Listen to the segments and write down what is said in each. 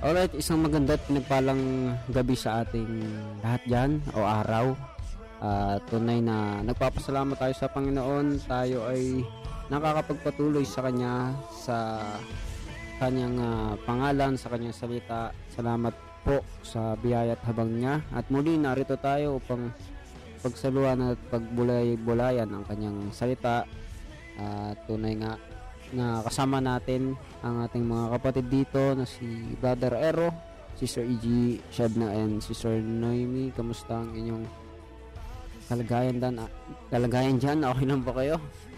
Alright, isang maganda at pinagpalang gabi sa ating lahat dyan o araw. Uh, tunay na nagpapasalamat tayo sa Panginoon. Tayo ay nakakapagpatuloy sa Kanya sa kanyang uh, pangalan, sa kanyang salita. Salamat po sa biyaya at habang niya. At muli narito tayo upang pagsaluhan at pagbulay-bulayan ang kanyang salita. Uh, tunay nga na kasama natin ang ating mga kapatid dito na si Brother Ero, Sister E.G. Shebna and Sister Noemi. Kamusta ang inyong kalagayan dan kalagayan dyan? Okay lang ba kayo?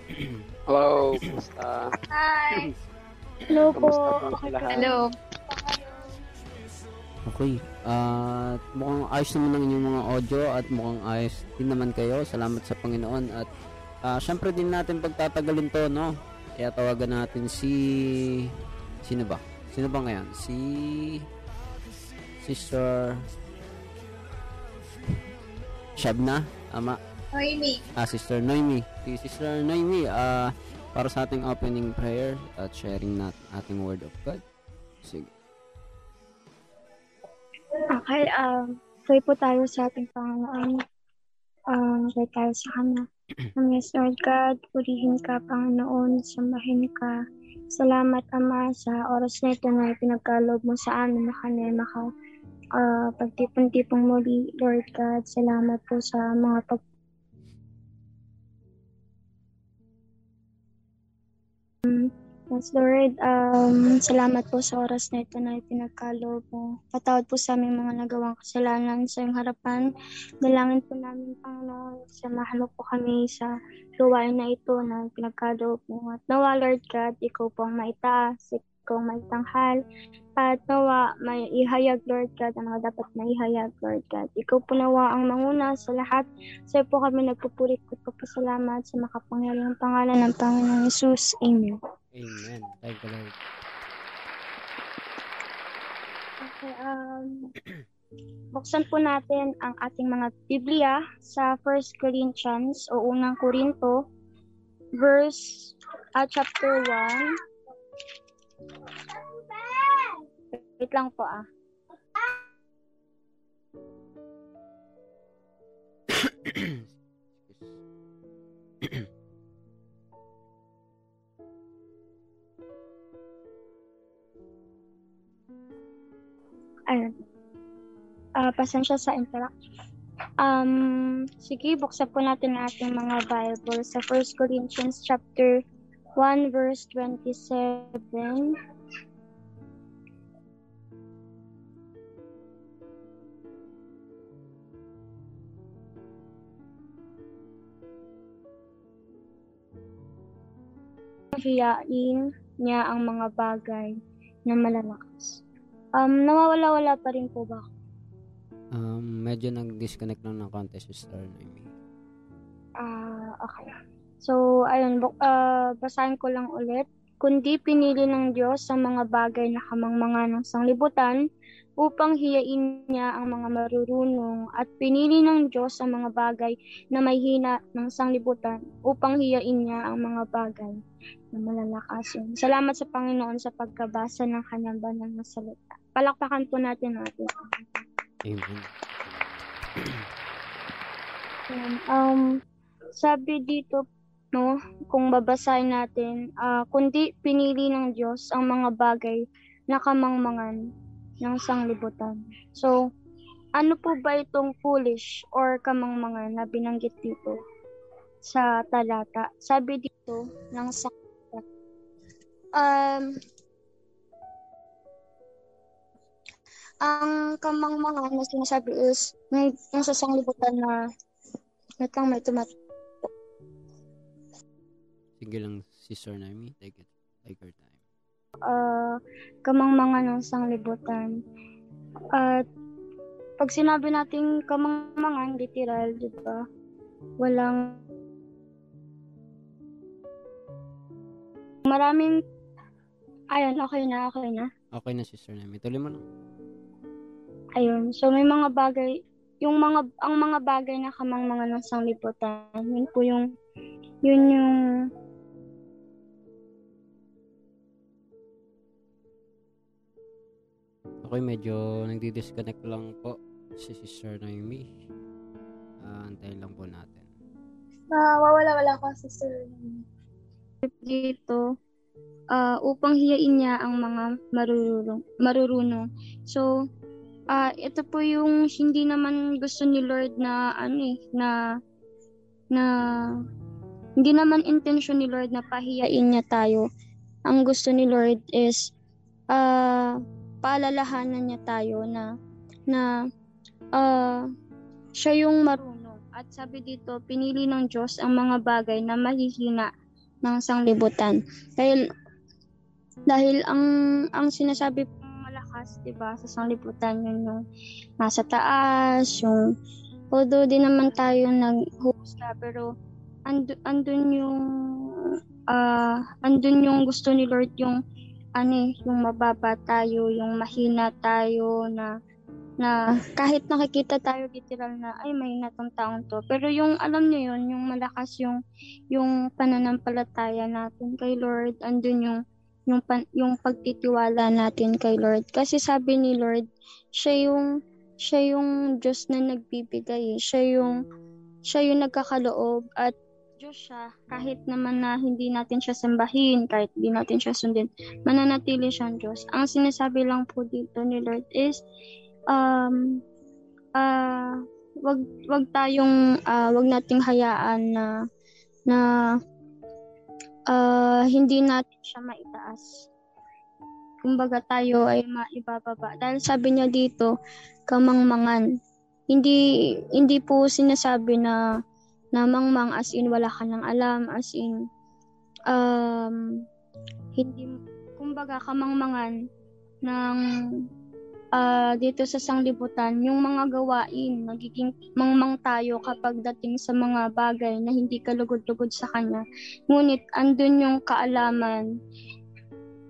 Hello, kamusta? Hi! Hello po. Hello. Okay. At uh, mukhang ayos naman ang inyong mga audio at mukhang ayos din naman kayo. Salamat sa Panginoon at uh, syempre din natin pagtatagalin to, no? Kaya tawagan natin si... Sino ba? Sino ba ngayon? Si... Sister... Shabna? Ama? Noemi. Ah, Sister Noemi. Si Sister Noemi, ah, uh, para sa ating opening prayer at sharing nat ating word of God. Sige. Okay, um, pray po tayo sa ating Panginoon. Um, pray tayo sa Kanya. Yes, Lord God, purihin ka, Panginoon, samahin ka. Salamat, Ama, sa oras na ito na pinagkalob mo sa amin na kanya maka uh, pagtipon-tipong muli, Lord God. Salamat po sa mga pag Yes, Lord, um, salamat po sa oras na ito na ipinagkalob mo. Patawad po sa aming mga nagawang kasalanan sa iyong harapan. Dalangin po namin, Panginoon, samahan mo po kami sa luwain na ito na pinagkalob mo. At nawa, Lord God, ikaw po ang maitaas, ikaw may tanghal. At nawa, may ihayag, Lord God, ang mga dapat na ihayag, Lord God. Ikaw po nawa ang manguna sa lahat. Sa po kami nagpupulit at papasalamat sa makapangyarihang pangalan ng Panginoong Yesus. Amen. Amen. Thank you, Lord. Okay, um, buksan po natin ang ating mga Biblia sa 1 Corinthians o unang Korinto, verse, uh, chapter 1. Wait lang po ah. Ayun. Uh, pasensya sa interact. Um, sige, buksan po natin ating mga Bible sa 1 Corinthians chapter 1 verse 27. hiyain niya ang mga bagay na malalakas. Um, nawawala-wala pa rin po ba ako? Um, medyo nag-disconnect lang ng konti si Star Noemi. Ah, uh, okay. So, ayun, uh, basahin ko lang ulit. Kundi pinili ng Diyos ang mga bagay na kamangmanga ng sanglibutan upang hiyain niya ang mga marurunong at pinili ng Diyos ang mga bagay na may hina ng sanglibutan upang hiyain niya ang mga bagay na malalakas yun. Salamat sa Panginoon sa pagkabasa ng kanyang banal na salita. Palakpakan po natin natin. Amen. um, sabi dito, no, kung babasahin natin, uh, kundi pinili ng Diyos ang mga bagay na kamangmangan ng sanglibutan. So, ano po ba itong foolish or kamangmangan na binanggit dito sa talata? Sabi dito ng sanglibutan. Um, ang kamangmangan na sinasabi is may yung sa sanglibutan na wait lang may tumat Sige lang, Sister Naomi. Take it. Take your time. Uh, kamangmangan ng sanglibutan. At pag sinabi nating kamangmangan, literal, di ba? Walang maraming ayun, okay na, okay na. Okay na, Sister Naomi. Tuloy mo lang. Ayun. So may mga bagay, yung mga ang mga bagay na kamang mga ng sanglibutan, yun po yung yun yung Okay, medyo nagdi-disconnect lang po si Sister Naomi. Uh, antayin lang po natin. Nawawala-wala ko, Sister Naomi. Dito, uh, upang hiyain niya ang mga marurunong. marurunong. So, uh, ito po yung hindi naman gusto ni Lord na ano eh, na na hindi naman intention ni Lord na pahiyain niya tayo. Ang gusto ni Lord is uh, paalalahanan niya tayo na na uh, siya yung marunong. At sabi dito, pinili ng Diyos ang mga bagay na mahihina ng sanglibutan. Dahil dahil ang ang sinasabi pong malakas, 'di ba, sa sanglibutan yun yung nasa taas, yung although din naman tayo naghusga pero and, andun yung uh, andun yung gusto ni Lord yung ano eh, yung mababa tayo, yung mahina tayo na na kahit nakikita tayo literal na ay may natong taong to. Pero yung alam niyo yun yung malakas yung yung pananampalataya natin kay Lord andun yung yung pan, yung pagtitiwala natin kay Lord. Kasi sabi ni Lord siya yung siya yung Diyos na nagbibigay siya yung siya yung nagkakaloob at Diyos siya kahit naman na hindi natin siya sambahin kahit hindi natin siya sundin mananatili siyang Diyos ang sinasabi lang po dito ni Lord is um uh, wag wag tayong uh, wag nating hayaan na na uh, hindi natin siya maitaas. Kumbaga tayo ay maibababa. Dahil sabi niya dito, kamangmangan. Hindi hindi po sinasabi na na mangmang as in wala ka nang alam, as in um hindi kumbaga kamangmangan ng uh, dito sa sanglibutan, yung mga gawain, magiging mangmang tayo kapag dating sa mga bagay na hindi kalugod-lugod sa Kanya. Ngunit andun yung kaalaman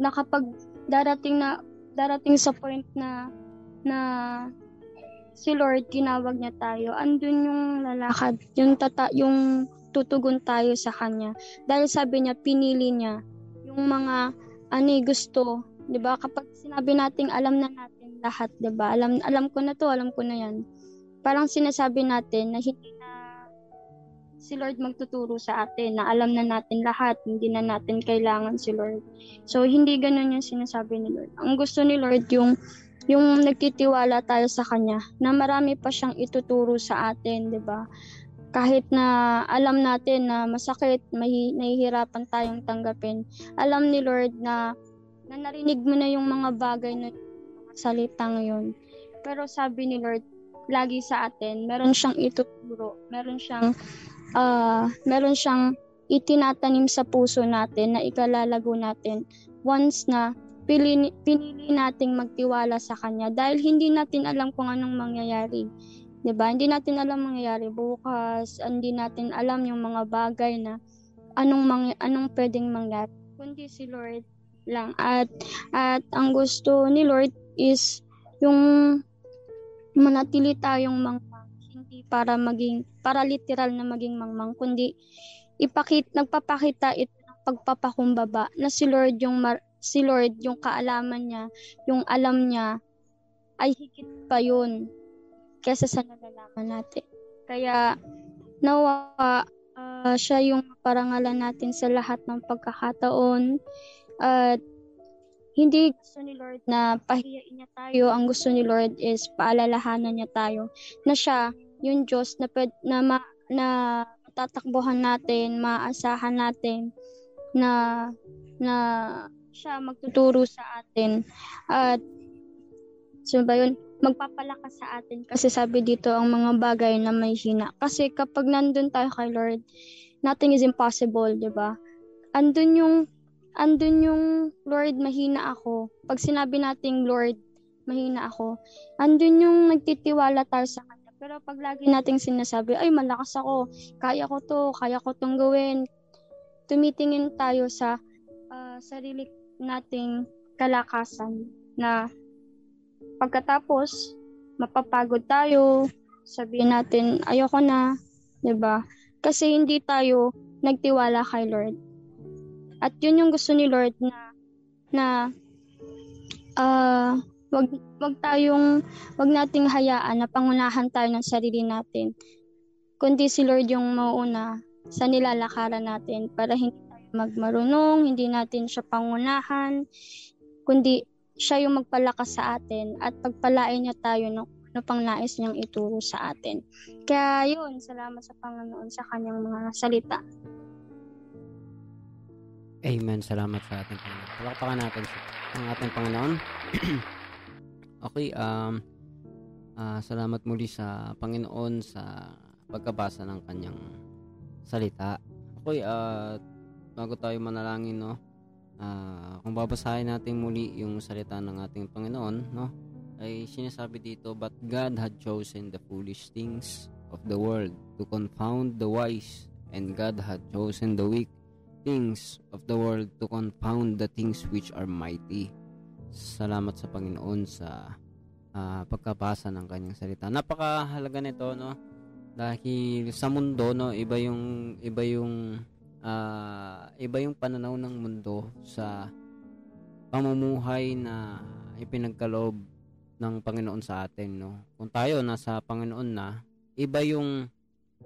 na kapag darating na darating sa point na na si Lord tinawag niya tayo, andun yung lalakad, yung tata, yung tutugon tayo sa kanya. Dahil sabi niya, pinili niya yung mga ano gusto, 'di ba? Kapag sinabi nating alam na natin lahat, 'di ba? Alam alam ko na 'to, alam ko na 'yan. Parang sinasabi natin na hindi na si Lord magtuturo sa atin, na alam na natin lahat, hindi na natin kailangan si Lord. So hindi ganoon yung sinasabi ni Lord. Ang gusto ni Lord yung yung nagtitiwala tayo sa kanya na marami pa siyang ituturo sa atin, 'di ba? Kahit na alam natin na masakit, may nahihirapan tayong tanggapin. Alam ni Lord na na narinig mo na yung mga bagay na salitang yun. Pero sabi ni Lord, lagi sa atin, meron siyang ituturo, meron siyang, uh, meron siyang itinatanim sa puso natin na ikalalago natin once na pili, pinili nating magtiwala sa Kanya dahil hindi natin alam kung anong mangyayari. 'di ba? Hindi natin alam mangyayari bukas, hindi natin alam yung mga bagay na anong mangy- anong pwedeng mangyari. Kundi si Lord lang at at ang gusto ni Lord is yung manatili tayong mangmang hindi para maging para literal na maging mangmang kundi ipakit nagpapakita ito ng pagpapakumbaba na si Lord yung mar, si Lord yung kaalaman niya yung alam niya ay higit pa yun kaysa sa nalalaman natin kaya nawa uh, siya yung parangalan natin sa lahat ng pagkakataon at hindi gusto ni Lord na pahiyain niya tayo. Ang gusto ni Lord is paalalahanan niya tayo na siya yung Diyos na, na, ma, na tatakbuhan natin, maasahan natin na na siya magtuturo sa atin. At so yun? Magpapalakas sa atin kasi sabi dito ang mga bagay na may hina. Kasi kapag nandun tayo kay Lord, nothing is impossible, di ba? Andun yung andun yung Lord, mahina ako. Pag sinabi nating Lord, mahina ako, andun yung nagtitiwala tayo sa Kanya. Pero pag lagi nating sinasabi, ay malakas ako, kaya ko to, kaya ko tong gawin, tumitingin tayo sa uh, sarili nating kalakasan na pagkatapos mapapagod tayo, sabihin natin ayoko na, 'di ba? Kasi hindi tayo nagtiwala kay Lord. At yun yung gusto ni Lord na na uh, wag wag tayong wag nating hayaan na pangunahan tayo ng sarili natin. Kundi si Lord yung mauuna sa nilalakaran natin para hindi magmarunong, hindi natin siya pangunahan, kundi siya yung magpalakas sa atin at pagpalain niya tayo ng ano pang nais niyang ituro sa atin. Kaya yun, salamat sa Panginoon sa kanyang mga salita. Amen. Salamat sa ating Panginoon. Palakpakan natin. Ang ating Panginoon. okay, um, uh, salamat muli sa Panginoon sa pagkabasa ng kanyang salita. Okay, uh, bago tayo manalangin, no? Uh, kung babasahin natin muli yung salita ng ating Panginoon, no? ay sinasabi dito, But God had chosen the foolish things of the world to confound the wise, and God had chosen the weak things of the world to confound the things which are mighty. Salamat sa Panginoon sa uh, pagkabasa ng kanyang salita. Napakahalaga nito, no? Dahil sa mundo, no, iba yung iba yung uh, iba yung pananaw ng mundo sa pamumuhay na ipinagkaloob ng Panginoon sa atin, no? Kung tayo nasa Panginoon na, iba yung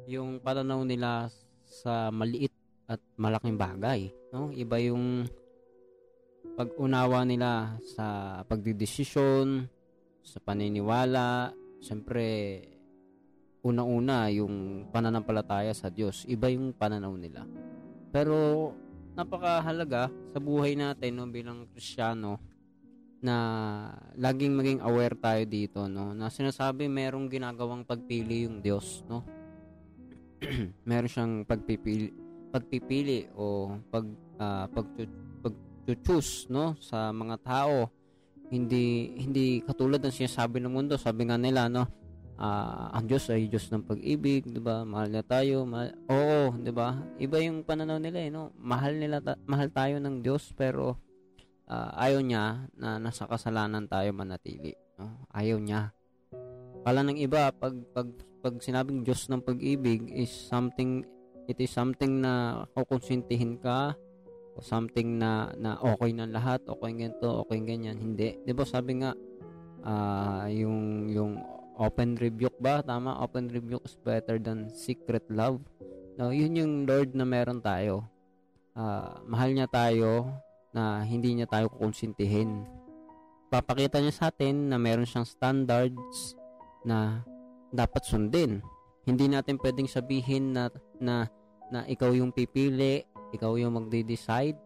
yung pananaw nila sa maliit at malaking bagay, no? Iba yung pag-unawa nila sa pagdidesisyon, sa paniniwala, siyempre una-una yung pananampalataya sa Diyos, iba yung pananaw nila. Pero napakahalaga sa buhay natin no bilang Kristiyano na laging maging aware tayo dito no na sinasabi merong ginagawang pagpili yung Diyos no. Meron siyang pagpipili pagpipili o pag uh, pag pag-choose no sa mga tao. Hindi hindi katulad ng sinasabi ng mundo sabi nga nila no uh, ang Diyos ay Diyos ng pag-ibig, 'di ba? Mahal niya tayo. Mahal, oo, 'di ba? Iba yung pananaw nila, eh, no? Mahal nila ta- mahal tayo ng Diyos pero uh, ayaw niya na nasa kasalanan tayo manatili. No? Ayaw niya. Kala ng iba, pag, pag, pag sinabing Diyos ng pag-ibig is something, it is something na kukonsintihin ka, o something na, na okay na lahat, okay ganito, okay ganyan. Hindi. Di ba sabi nga, uh, yung, yung open rebuke ba? Tama, open rebuke is better than secret love. No, yun yung Lord na meron tayo. Uh, mahal niya tayo, na hindi niya tayo kukonsintihin. Papakita niya sa atin na meron siyang standards na dapat sundin. Hindi natin pwedeng sabihin na na na ikaw yung pipili, ikaw yung magde-decide.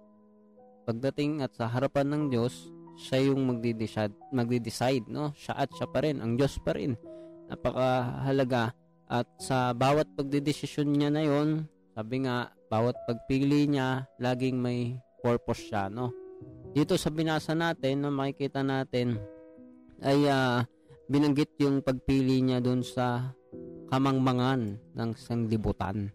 Pagdating at sa harapan ng Diyos, siya yung magde-decide, magde-decide, no? Siya at siya pa rin, ang Diyos pa rin. Napakahalaga at sa bawat pagdedesisyon niya na yon, sabi nga, bawat pagpili niya, laging may purpose siya, no? Dito sa binasa natin, no, makikita natin ay uh, binanggit yung pagpili niya doon sa kamangmangan ng sanglibutan.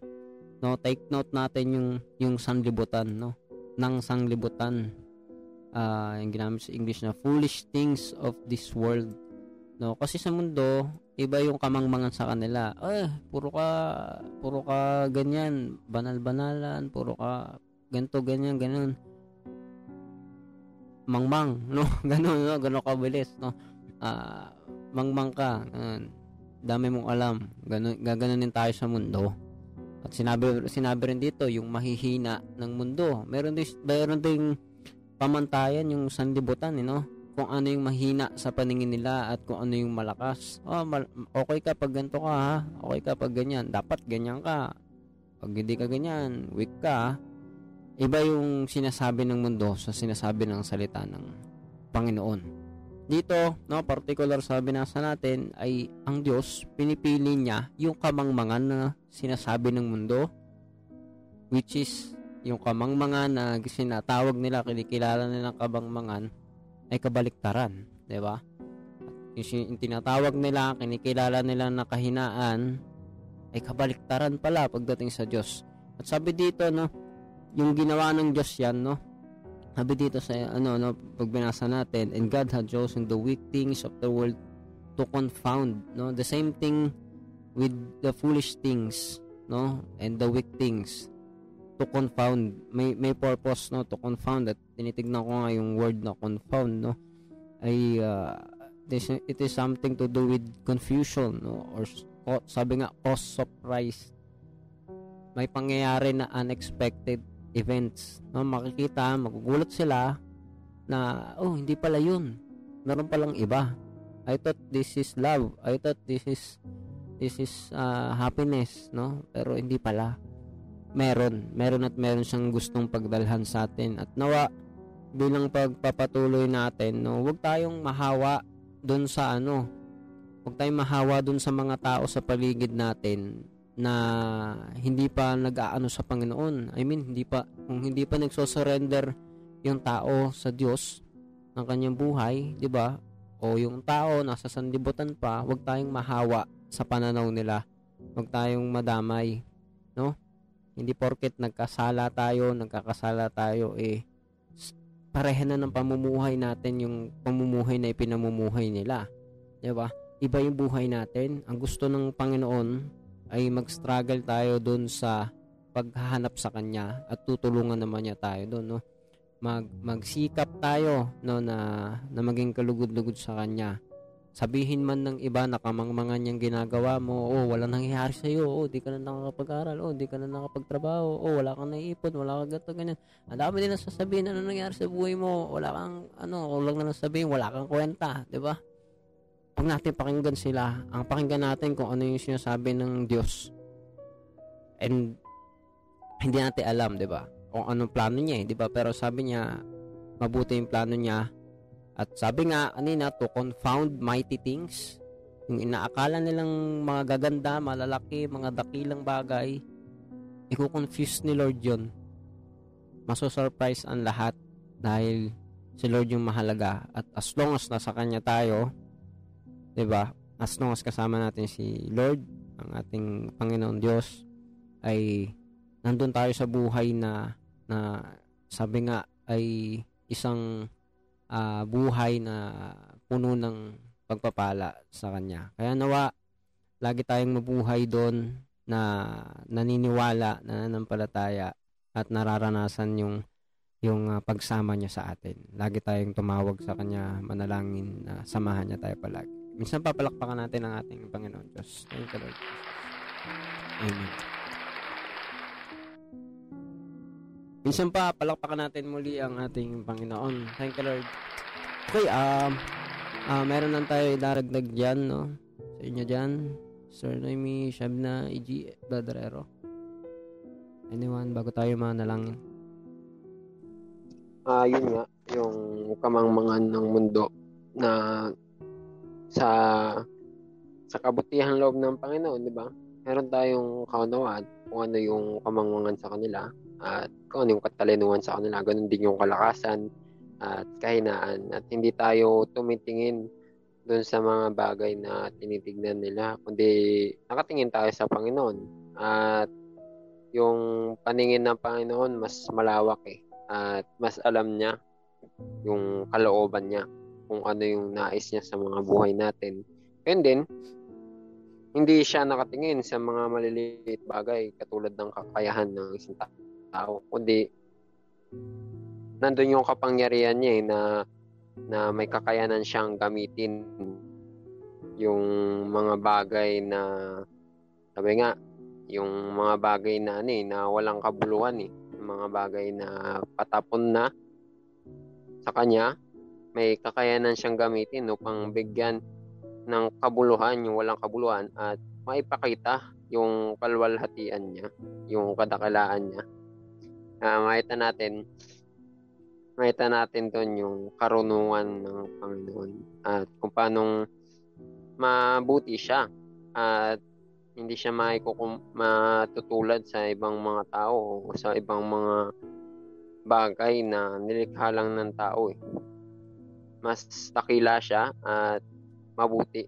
No, take note natin yung yung sanglibutan, no? Ng sanglibutan. Uh, yung ginamit sa English na foolish things of this world. No, kasi sa mundo, iba yung kamangmangan sa kanila. Eh, puro ka puro ka ganyan, banal-banalan, puro ka ganto ganyan ganun. Mangmang no? Ganun no? Ganun kabilis no? Uh, mangmang ka ganun. dami mong alam. Ganun gaganunin tayo sa mundo. At sinabi sinabi rin dito yung mahihina ng mundo. Meron din meron ding pamantayan yung sanlibutan eh, no kung ano yung mahina sa paningin nila at kung ano yung malakas. Oh, mal- okay ka pag ganito ka ha. Okay ka pag ganyan. Dapat ganyan ka. Pag hindi ka ganyan, weak ka Iba yung sinasabi ng mundo sa sinasabi ng salita ng Panginoon. Dito, no, particular sa binasa natin ay ang Diyos, pinipili niya yung kamangmangan na sinasabi ng mundo which is yung kamangmangan na sinatawag nila, kinikilala nilang kabangmangan ay kabaliktaran, ba? Yung, yung tinatawag nila, kinikilala nila na kahinaan ay kabaliktaran pala pagdating sa Diyos. At sabi dito, no, yung ginawa ng Diyos yan, no? Sabi dito sa, ano, no, pag binasa natin, and God had chosen the weak things of the world to confound, no? The same thing with the foolish things, no? And the weak things to confound. May, may purpose, no? To confound. At tinitignan ko nga yung word na confound, no? Ay, uh, this it is something to do with confusion no or sabi nga cause surprise may pangyayari na unexpected events no makikita magugulat sila na oh hindi pala yun meron palang iba I thought this is love I thought this is this is uh, happiness no pero hindi pala meron meron at meron siyang gustong pagdalhan sa atin at nawa bilang pagpapatuloy natin no wag tayong mahawa doon sa ano, huwag tayong mahawa doon sa mga tao sa paligid natin na hindi pa nag-aano sa Panginoon. I mean, hindi pa kung hindi pa nagso-surrender yung tao sa Diyos ng kanyang buhay, 'di ba? O yung tao nasa sanlibutan pa, huwag tayong mahawa sa pananaw nila. Huwag tayong madamay, no? Hindi porket nagkasala tayo, nagkakasala tayo eh pareha na ng pamumuhay natin yung pamumuhay na ipinamumuhay nila. 'Di ba? Iba yung buhay natin. Ang gusto ng Panginoon ay mag-struggle tayo doon sa paghahanap sa kanya at tutulungan naman niya tayo doon, no? Mag magsikap tayo no na na maging kalugod-lugod sa kanya sabihin man ng iba na kamangmangan niyang ginagawa mo, oh, wala nangyayari sa iyo, oh, di ka na nakakapag-aral, oh, di ka na nakapagtrabaho, oh, wala kang naiipon, wala kang gato, ganyan. Ang dami din sasabihin ano nangyayari sa buhay mo, wala kang, ano, lang na sabihin, wala kang kwenta, di ba? Huwag natin pakinggan sila. Ang pakinggan natin kung ano yung sinasabi ng Diyos. And, hindi natin alam, di ba? Kung anong plano niya, eh, di ba? Pero sabi niya, mabuti yung plano niya at sabi nga kanina, to confound mighty things, yung inaakala nilang mga gaganda, malalaki, mga dakilang bagay, i-confuse ni Lord yun. Maso-surprise ang lahat dahil si Lord yung mahalaga. At as long as nasa Kanya tayo, ba diba? as long as kasama natin si Lord, ang ating Panginoon Diyos, ay nandun tayo sa buhay na, na sabi nga ay isang uh, buhay na puno ng pagpapala sa kanya. Kaya nawa, lagi tayong mabuhay doon na naniniwala, na nanampalataya at nararanasan yung yung uh, pagsama niya sa atin. Lagi tayong tumawag sa kanya, manalangin na samahan niya tayo palagi. Minsan papalakpakan natin ang ating Panginoon Diyos. Thank you, Lord. Amen. Minsan pa, palakpakan natin muli ang ating Panginoon. Thank you, Lord. Okay, um, uh, meron lang tayo idaragdag dyan, no? Sa inyo dyan. Sir Noemi, Shabna, Iji, Brother Anyone, bago tayo manalangin? Ah, uh, yun nga, yung kamangmangan ng mundo na sa sa kabutihan loob ng Panginoon, di ba? Meron tayong kaunawaan kung ano yung kamangmangan sa kanila at kung ano yung katalinuhan sa kanila. Ganun din yung kalakasan at kahinaan. At hindi tayo tumitingin doon sa mga bagay na tinitignan nila kundi nakatingin tayo sa Panginoon. At yung paningin ng Panginoon mas malawak eh. At mas alam niya yung kalooban niya kung ano yung nais niya sa mga buhay natin. And then hindi siya nakatingin sa mga maliliit bagay katulad ng kakayahan ng isang tao kundi nandun yung kapangyarihan niya eh, na na may kakayanan siyang gamitin yung mga bagay na sabi nga yung mga bagay na ano eh, na walang kabuluhan eh. Mga bagay na patapon na sa kanya may kakayanan siyang gamitin upang bigyan ng kabuluhan yung walang kabuluhan at maipakita yung kalwalhatian niya yung kadakalaan niya uh, makita natin makita natin doon yung karunungan ng Panginoon at kung paano mabuti siya at hindi siya maikukum, matutulad sa ibang mga tao o sa ibang mga bagay na nilikha lang ng tao eh. Mas takila siya at mabuti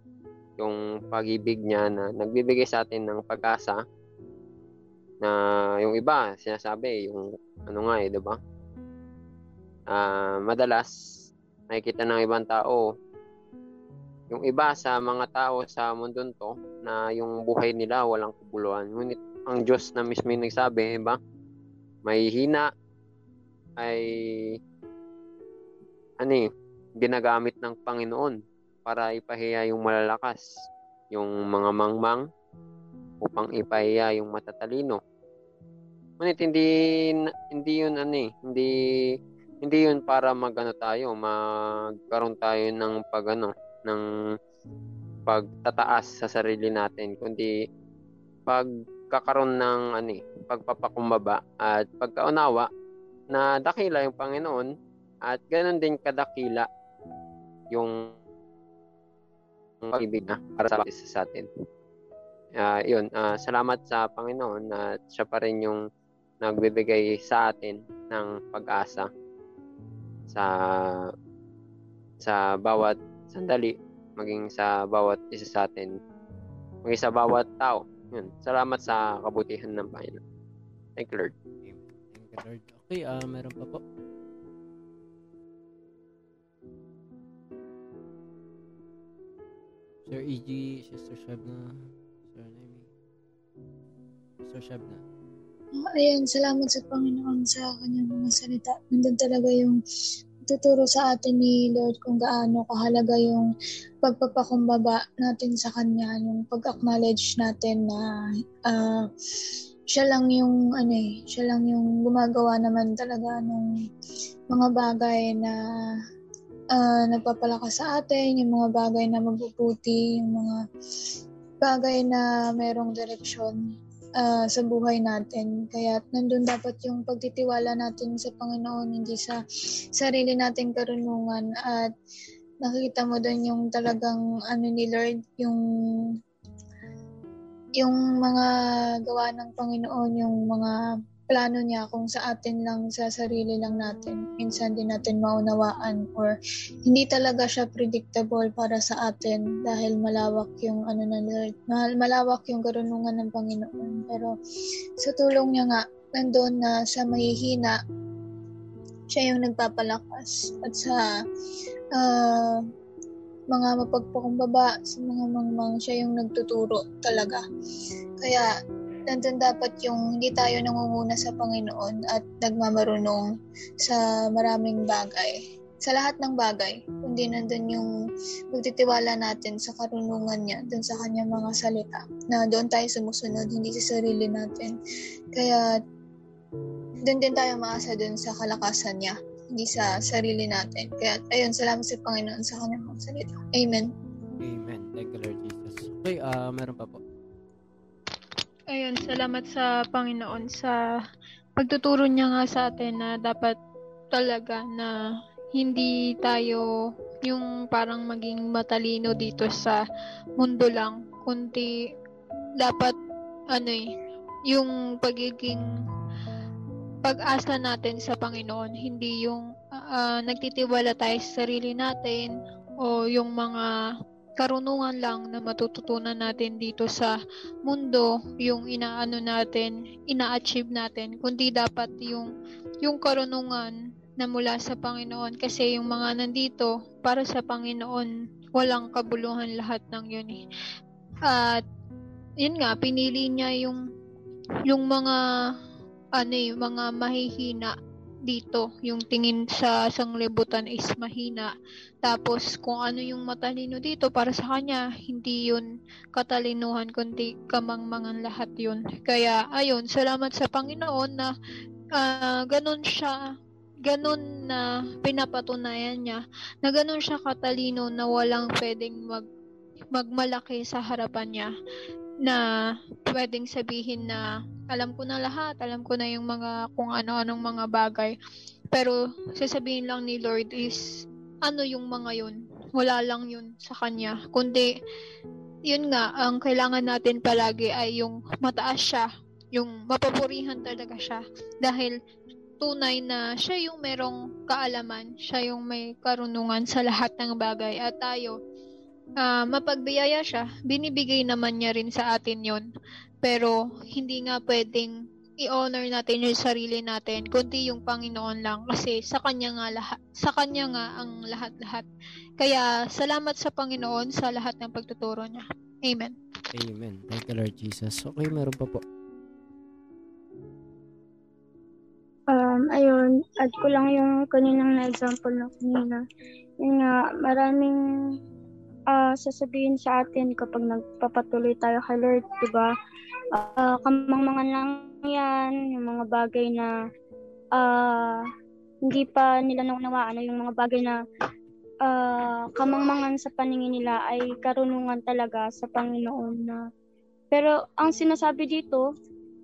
yung pag-ibig niya na nagbibigay sa atin ng pag-asa na yung iba sinasabi yung ano nga eh, 'di ba? uh, madalas nakikita ng ibang tao yung iba sa mga tao sa mundo to na yung buhay nila walang kabuluhan. Ngunit ang Diyos na mismo yung nagsabi, iba, may hina ay ano eh, ginagamit ng Panginoon para ipahiya yung malalakas, yung mga mangmang upang ipahiya yung matatalino. Ngunit hindi hindi yun ano eh, hindi hindi yun para magano tayo, magkaroon tayo ng pagano ng pagtataas sa sarili natin, kundi pagkakaroon ng ano eh, pagpapakumbaba at pagkaunawa na dakila yung Panginoon at ganoon din kadakila yung pag-ibig na para sa atin. Uh, yun, uh, salamat sa Panginoon at siya pa rin yung nagbibigay sa atin ng pag-asa sa sa bawat sandali maging sa bawat isa sa atin maging sa bawat tao. Yun. Salamat sa kabutihan ng Panginoon. Thank you Lord. Thank you Lord okay uh, meron pa po. Sir E.G. Sister Shabna Sister Shabna Ayan, salamat sa Panginoon sa kanyang mga salita. Nandun talaga yung tuturo sa atin ni Lord kung gaano kahalaga yung pagpapakumbaba natin sa Kanya, yung pag-acknowledge natin na uh, siya lang yung ano eh, siya lang yung gumagawa naman talaga ng mga bagay na uh, nagpapalakas sa atin, yung mga bagay na mabubuti, yung mga bagay na merong direksyon uh, sa buhay natin. Kaya nandun dapat yung pagtitiwala natin sa Panginoon, hindi sa sarili nating karunungan at nakikita mo doon yung talagang ano ni Lord, yung yung mga gawa ng Panginoon, yung mga plano niya kung sa atin lang, sa sarili lang natin. Minsan din natin maunawaan or hindi talaga siya predictable para sa atin dahil malawak yung ano na malawak yung karunungan ng Panginoon. Pero sa tulong niya nga, nandoon na sa mahihina, siya yung nagpapalakas at sa uh, mga mapagpakumbaba, sa mga mangmang, siya yung nagtuturo talaga. Kaya nandun dapat yung hindi tayo nangunguna sa Panginoon at nagmamarunong sa maraming bagay. Sa lahat ng bagay, kundi nandun yung magtitiwala natin sa karunungan niya, dun sa kanyang mga salita, na doon tayo sumusunod, hindi sa sarili natin. Kaya, doon din tayo maasa dun sa kalakasan niya, hindi sa sarili natin. Kaya, ayun, salamat sa Panginoon sa kanyang mga salita. Amen. Amen. Thank you, Lord Jesus. Okay, uh, meron pa po. Ayun, salamat sa Panginoon sa pagtuturo niya nga sa atin na dapat talaga na hindi tayo yung parang maging matalino dito sa mundo lang, kundi dapat ano eh, yung pagiging pag-asa natin sa Panginoon, hindi yung uh, nagtitiwala tayo sa sarili natin o yung mga karunungan lang na matututunan natin dito sa mundo, yung inaano natin, ina-achieve natin, kundi dapat yung yung karunungan na mula sa Panginoon kasi yung mga nandito para sa Panginoon walang kabuluhan lahat ng yun eh. At yun nga pinili niya yung yung mga ano eh, mga mahihina dito, yung tingin sa sanglibutan is mahina. Tapos, kung ano yung matalino dito, para sa kanya, hindi yun katalinuhan, kundi kamangmangan lahat yun. Kaya, ayun, salamat sa Panginoon na uh, ganun siya, ganun na pinapatunayan niya, na ganun siya katalino na walang pwedeng mag magmalaki sa harapan niya na pwedeng sabihin na alam ko na lahat, alam ko na yung mga kung ano-anong mga bagay. Pero sasabihin lang ni Lord is ano yung mga yun. Wala lang yun sa kanya. Kundi yun nga, ang kailangan natin palagi ay yung mataas siya, yung mapapurihan talaga siya. Dahil tunay na siya yung merong kaalaman, siya yung may karunungan sa lahat ng bagay. At tayo, uh, mapagbiyaya siya, binibigay naman niya rin sa atin yon Pero hindi nga pwedeng i-honor natin yung sarili natin, kundi yung Panginoon lang kasi sa kanya nga lahat, sa kanya nga ang lahat-lahat. Kaya salamat sa Panginoon sa lahat ng pagtuturo niya. Amen. Amen. Thank you Lord Jesus. Okay, meron pa po. Um, ayun, add ko lang yung kaninang na example na kanina. Yun nga, maraming ah, sasabihin sa atin kapag nagpapatuloy tayo kay Lord, 'di ba? Ah, kamangmangan lang 'yan, yung mga bagay na ah, hindi pa nila naunawaan, yung mga bagay na ah, kamangmangan sa paningin nila ay karunungan talaga sa Panginoon na pero ang sinasabi dito,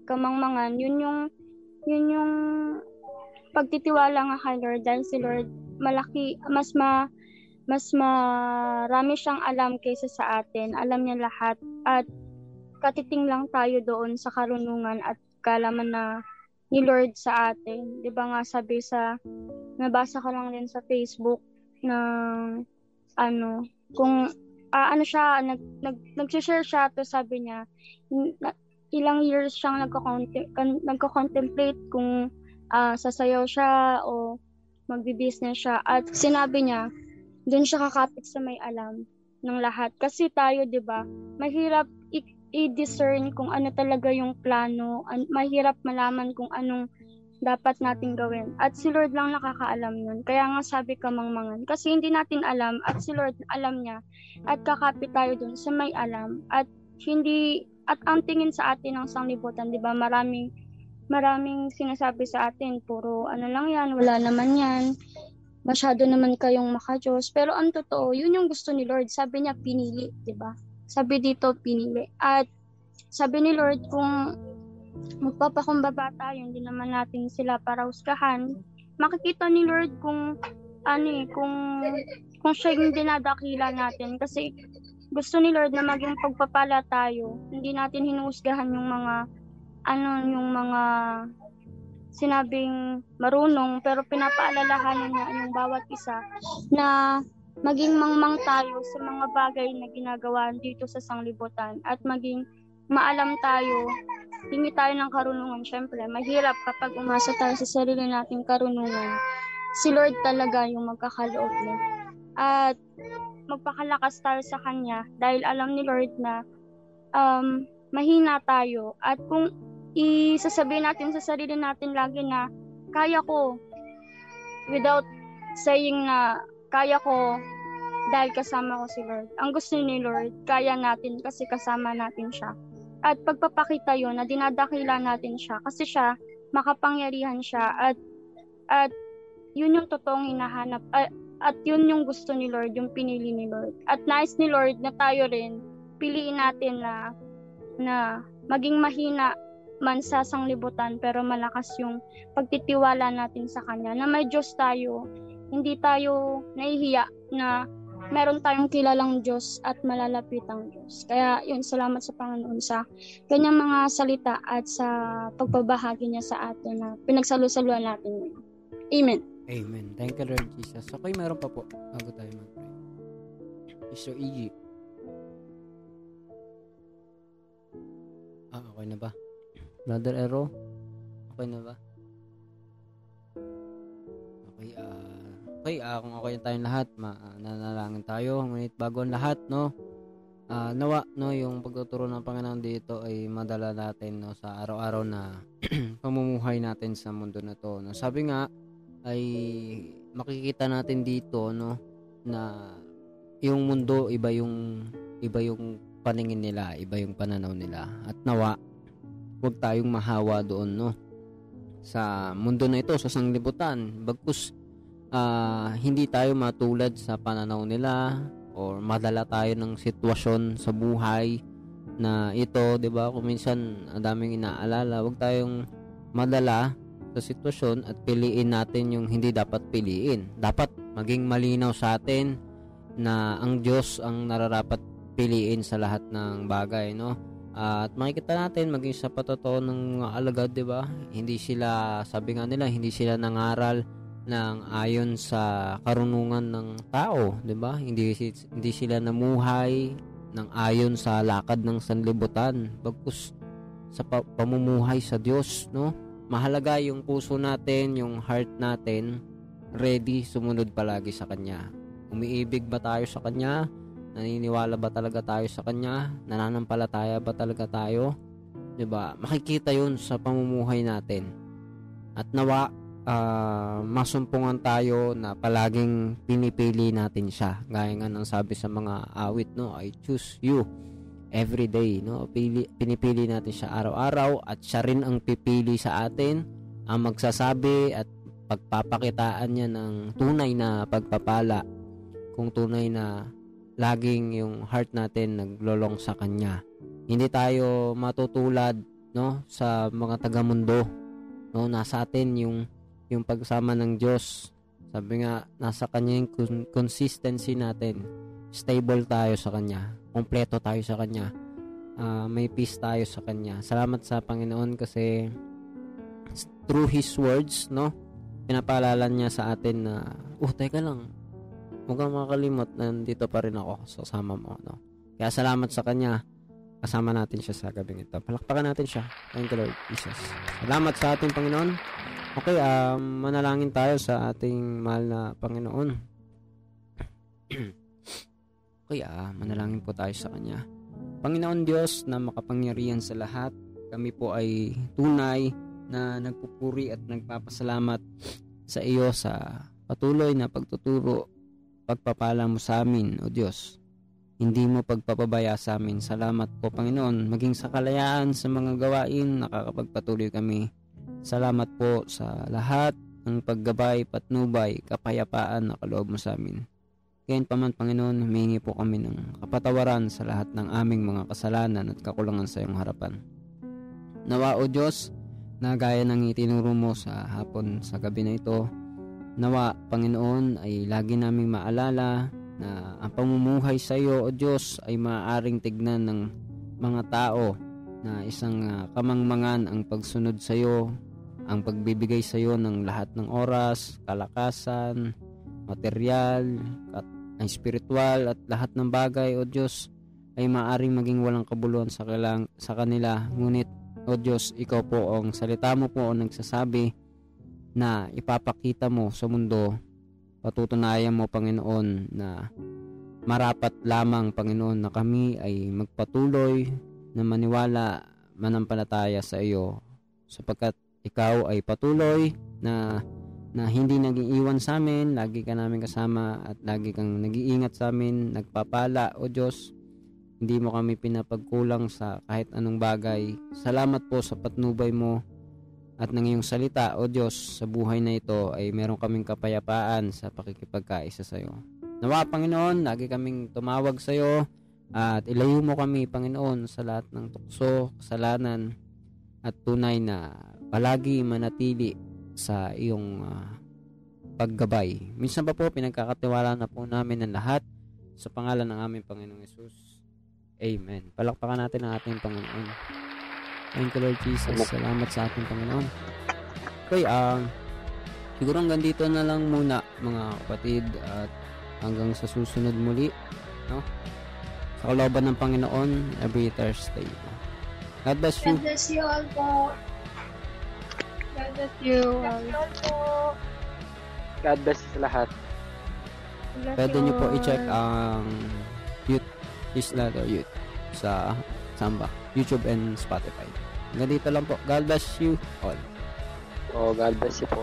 kamangmangan, yun yung yun yung pagtitiwala nga kay Lord dahil si Lord malaki mas ma mas marami siyang alam kaysa sa atin. Alam niya lahat at katiting lang tayo doon sa karunungan at kalaman na ni Lord sa atin. 'Di ba nga sabi sa nabasa ko lang din sa Facebook ng ano kung ah, ano siya nag, nag nag-share siya to sabi niya na- ilang years siyang nagko-contemplate kung ah, sasayaw siya o magbi-business siya at sinabi niya doon siya kakapit sa may alam ng lahat. Kasi tayo 'di ba mahirap i- i-discern kung ano talaga yung plano. An- mahirap malaman kung anong dapat nating gawin. At si Lord lang nakakaalam yun. Kaya nga sabi ka mangmangan kasi hindi natin alam at si Lord alam niya at kakapit tayo doon sa may alam at hindi at ang tingin sa atin ng sanglibutan 'di ba maraming maraming sinasabi sa atin puro ano lang yan wala naman yan masyado naman kayong makajos pero ang totoo yun yung gusto ni Lord. Sabi niya pinili 'di ba? Sabi dito pinili. At sabi ni Lord kung magpapakumbaba tayo hindi naman natin sila para husgahan makikita ni Lord kung ano eh, kung kung siya yung dinadakila natin. Kasi gusto ni Lord na maging pagpapala tayo. Hindi natin hinuhusgahan yung mga ano yung mga sinabing marunong pero pinapaalalahanan niya yung bawat isa na maging mangmang tayo sa mga bagay na ginagawa dito sa sanglibutan at maging maalam tayo hingi tayo ng karunungan. Syempre mahirap kapag umasa tayo sa sarili nating karunungan. Si Lord talaga yung magkakaloob mo at magpakalakas tayo sa Kanya dahil alam ni Lord na um, mahina tayo. At kung isasabihin natin sa sarili natin lagi na kaya ko without saying na kaya ko dahil kasama ko si Lord. Ang gusto ni Lord, kaya natin kasi kasama natin siya. At pagpapakita yun na dinadakila natin siya kasi siya, makapangyarihan siya at at yun yung totoong hinahanap at, at yun yung gusto ni Lord, yung pinili ni Lord. At nice ni Lord na tayo rin piliin natin na na maging mahina man sa sanglibutan pero malakas yung pagtitiwala natin sa Kanya na may Diyos tayo hindi tayo nahihiya na meron tayong kilalang Diyos at malalapitang Diyos. Kaya yun, salamat sa Panginoon sa kanyang mga salita at sa pagbabahagi niya sa atin na pinagsalusaluan natin. Amen. Amen. Thank you, Lord Jesus. Okay, meron pa po bago tayo mag-pray. Mr. Iggy. Ah, okay na ba? Brother Ero, okay na ba? Okay, ah, okay, ah, kung okay na tayong lahat, ma, ah, nanalangin tayo. Ngunit bago ang lahat, no, ah, nawa, no, yung pagtuturo ng Panginoon dito ay madala natin, no, sa araw-araw na pamumuhay natin sa mundo na to, no. Sabi nga, ay makikita natin dito, no, na yung mundo, iba yung, iba yung paningin nila, iba yung pananaw nila. At nawa, huwag tayong mahawa doon, no? Sa mundo na ito, sa sanglibutan. Bagkus, ah, hindi tayo matulad sa pananaw nila or madala tayo ng sitwasyon sa buhay na ito, 'di ba? Kung minsan ang daming inaalala, huwag tayong madala sa sitwasyon at piliin natin yung hindi dapat piliin. Dapat maging malinaw sa atin na ang Diyos ang nararapat piliin sa lahat ng bagay, no? At makikita natin maging sa patotoo ng mga alagad, 'di ba? Hindi sila sabi nga nila, hindi sila nangaral ng ayon sa karunungan ng tao, 'di ba? Hindi hindi sila namuhay ng ayon sa lakad ng sanlibutan, bagkus sa pa- pamumuhay sa Diyos, no? Mahalaga yung puso natin, yung heart natin, ready sumunod palagi sa Kanya. Umiibig ba tayo sa Kanya? Naniniwala ba talaga tayo sa Kanya? Nananampalataya ba talaga tayo? ba? Makikita 'yun sa pamumuhay natin. At nawa ah, masumpungan tayo na palaging pinipili natin siya. Gaya nga ng sabi sa mga awit, no? I choose you every day, no? Pili, pinipili natin siya araw-araw at siya rin ang pipili sa atin, ang magsasabi at pagpapakitaan niya ng tunay na pagpapala kung tunay na laging yung heart natin naglolong sa kanya. Hindi tayo matutulad no sa mga taga-mundo. No, nasa atin yung yung pagsama ng Diyos. Sabi nga nasa kanya yung con- consistency natin. Stable tayo sa kanya. Kompleto tayo sa kanya. Ah, may peace tayo sa kanya. Salamat sa Panginoon kasi through His words, no? Pinapaalala niya sa atin na, oh, teka lang, huwag kang makalimot, nandito pa rin ako sa kasama mo, no? Kaya salamat sa Kanya, kasama natin siya sa gabing ito. Palakpakan natin siya. Thank you, Lord Jesus. Salamat sa ating Panginoon. Okay, um, manalangin tayo sa ating mahal na Panginoon. okay, ah, manalangin po tayo sa Kanya. Panginoon Diyos na makapangyarihan sa lahat, kami po ay tunay na nagpupuri at nagpapasalamat sa iyo sa patuloy na pagtuturo, pagpapala mo sa amin, O Diyos. Hindi mo pagpapabaya sa amin. Salamat po, Panginoon. Maging sa kalayaan sa mga gawain, nakakapagpatuloy kami. Salamat po sa lahat ng paggabay, patnubay, kapayapaan na kaloob mo sa amin. Ngayon pa man, Panginoon, humingi po kami ng kapatawaran sa lahat ng aming mga kasalanan at kakulangan sa iyong harapan. Nawa, O Diyos, na gaya ng itinuro mo sa hapon sa gabi na ito, nawa, Panginoon, ay lagi naming maalala na ang pamumuhay sa iyo, O Diyos, ay maaaring tignan ng mga tao na isang ah, kamangmangan ang pagsunod sa iyo, ang pagbibigay sa iyo ng lahat ng oras, kalakasan, material, at ang spiritual at lahat ng bagay, O Diyos, ay maaaring maging walang kabuluhan sa, kailang, sa kanila. Ngunit, O Diyos, ikaw po ang salita mo po ang nagsasabi na ipapakita mo sa mundo patutunayan mo Panginoon na marapat lamang Panginoon na kami ay magpatuloy na maniwala manampalataya sa iyo sapagkat ikaw ay patuloy na na hindi naging iwan sa amin, lagi ka namin kasama at lagi kang nag-iingat sa amin, nagpapala o Diyos. Hindi mo kami pinapagkulang sa kahit anong bagay. Salamat po sa patnubay mo at ng iyong salita, O Diyos, sa buhay na ito ay meron kaming kapayapaan sa pakikipagkaisa sa iyo. Nawa, Panginoon, lagi kaming tumawag sa iyo at ilayo mo kami, Panginoon, sa lahat ng tukso, kasalanan at tunay na palagi manatili sa iyong ah, paggabay. Minsan pa po, pinagkakatiwala na po namin ang lahat sa pangalan ng aming Panginoong Yesus. Amen. Palakpakan natin ang ating Panginoon. Thank you, Lord Jesus. Salamat sa ating Panginoon. Okay, um, siguro hanggang dito na lang muna, mga kapatid, at hanggang sa susunod muli, no? Sa kalooban ng Panginoon, every Thursday. God bless you. God bless you all po. God bless you. God bless you all po. God bless sa lahat. Bless Pwede you nyo po i-check ang youth, Isla or youth sa Samba, YouTube and Spotify. Hanggang dito lang po. God bless you all. Oh, God bless you po.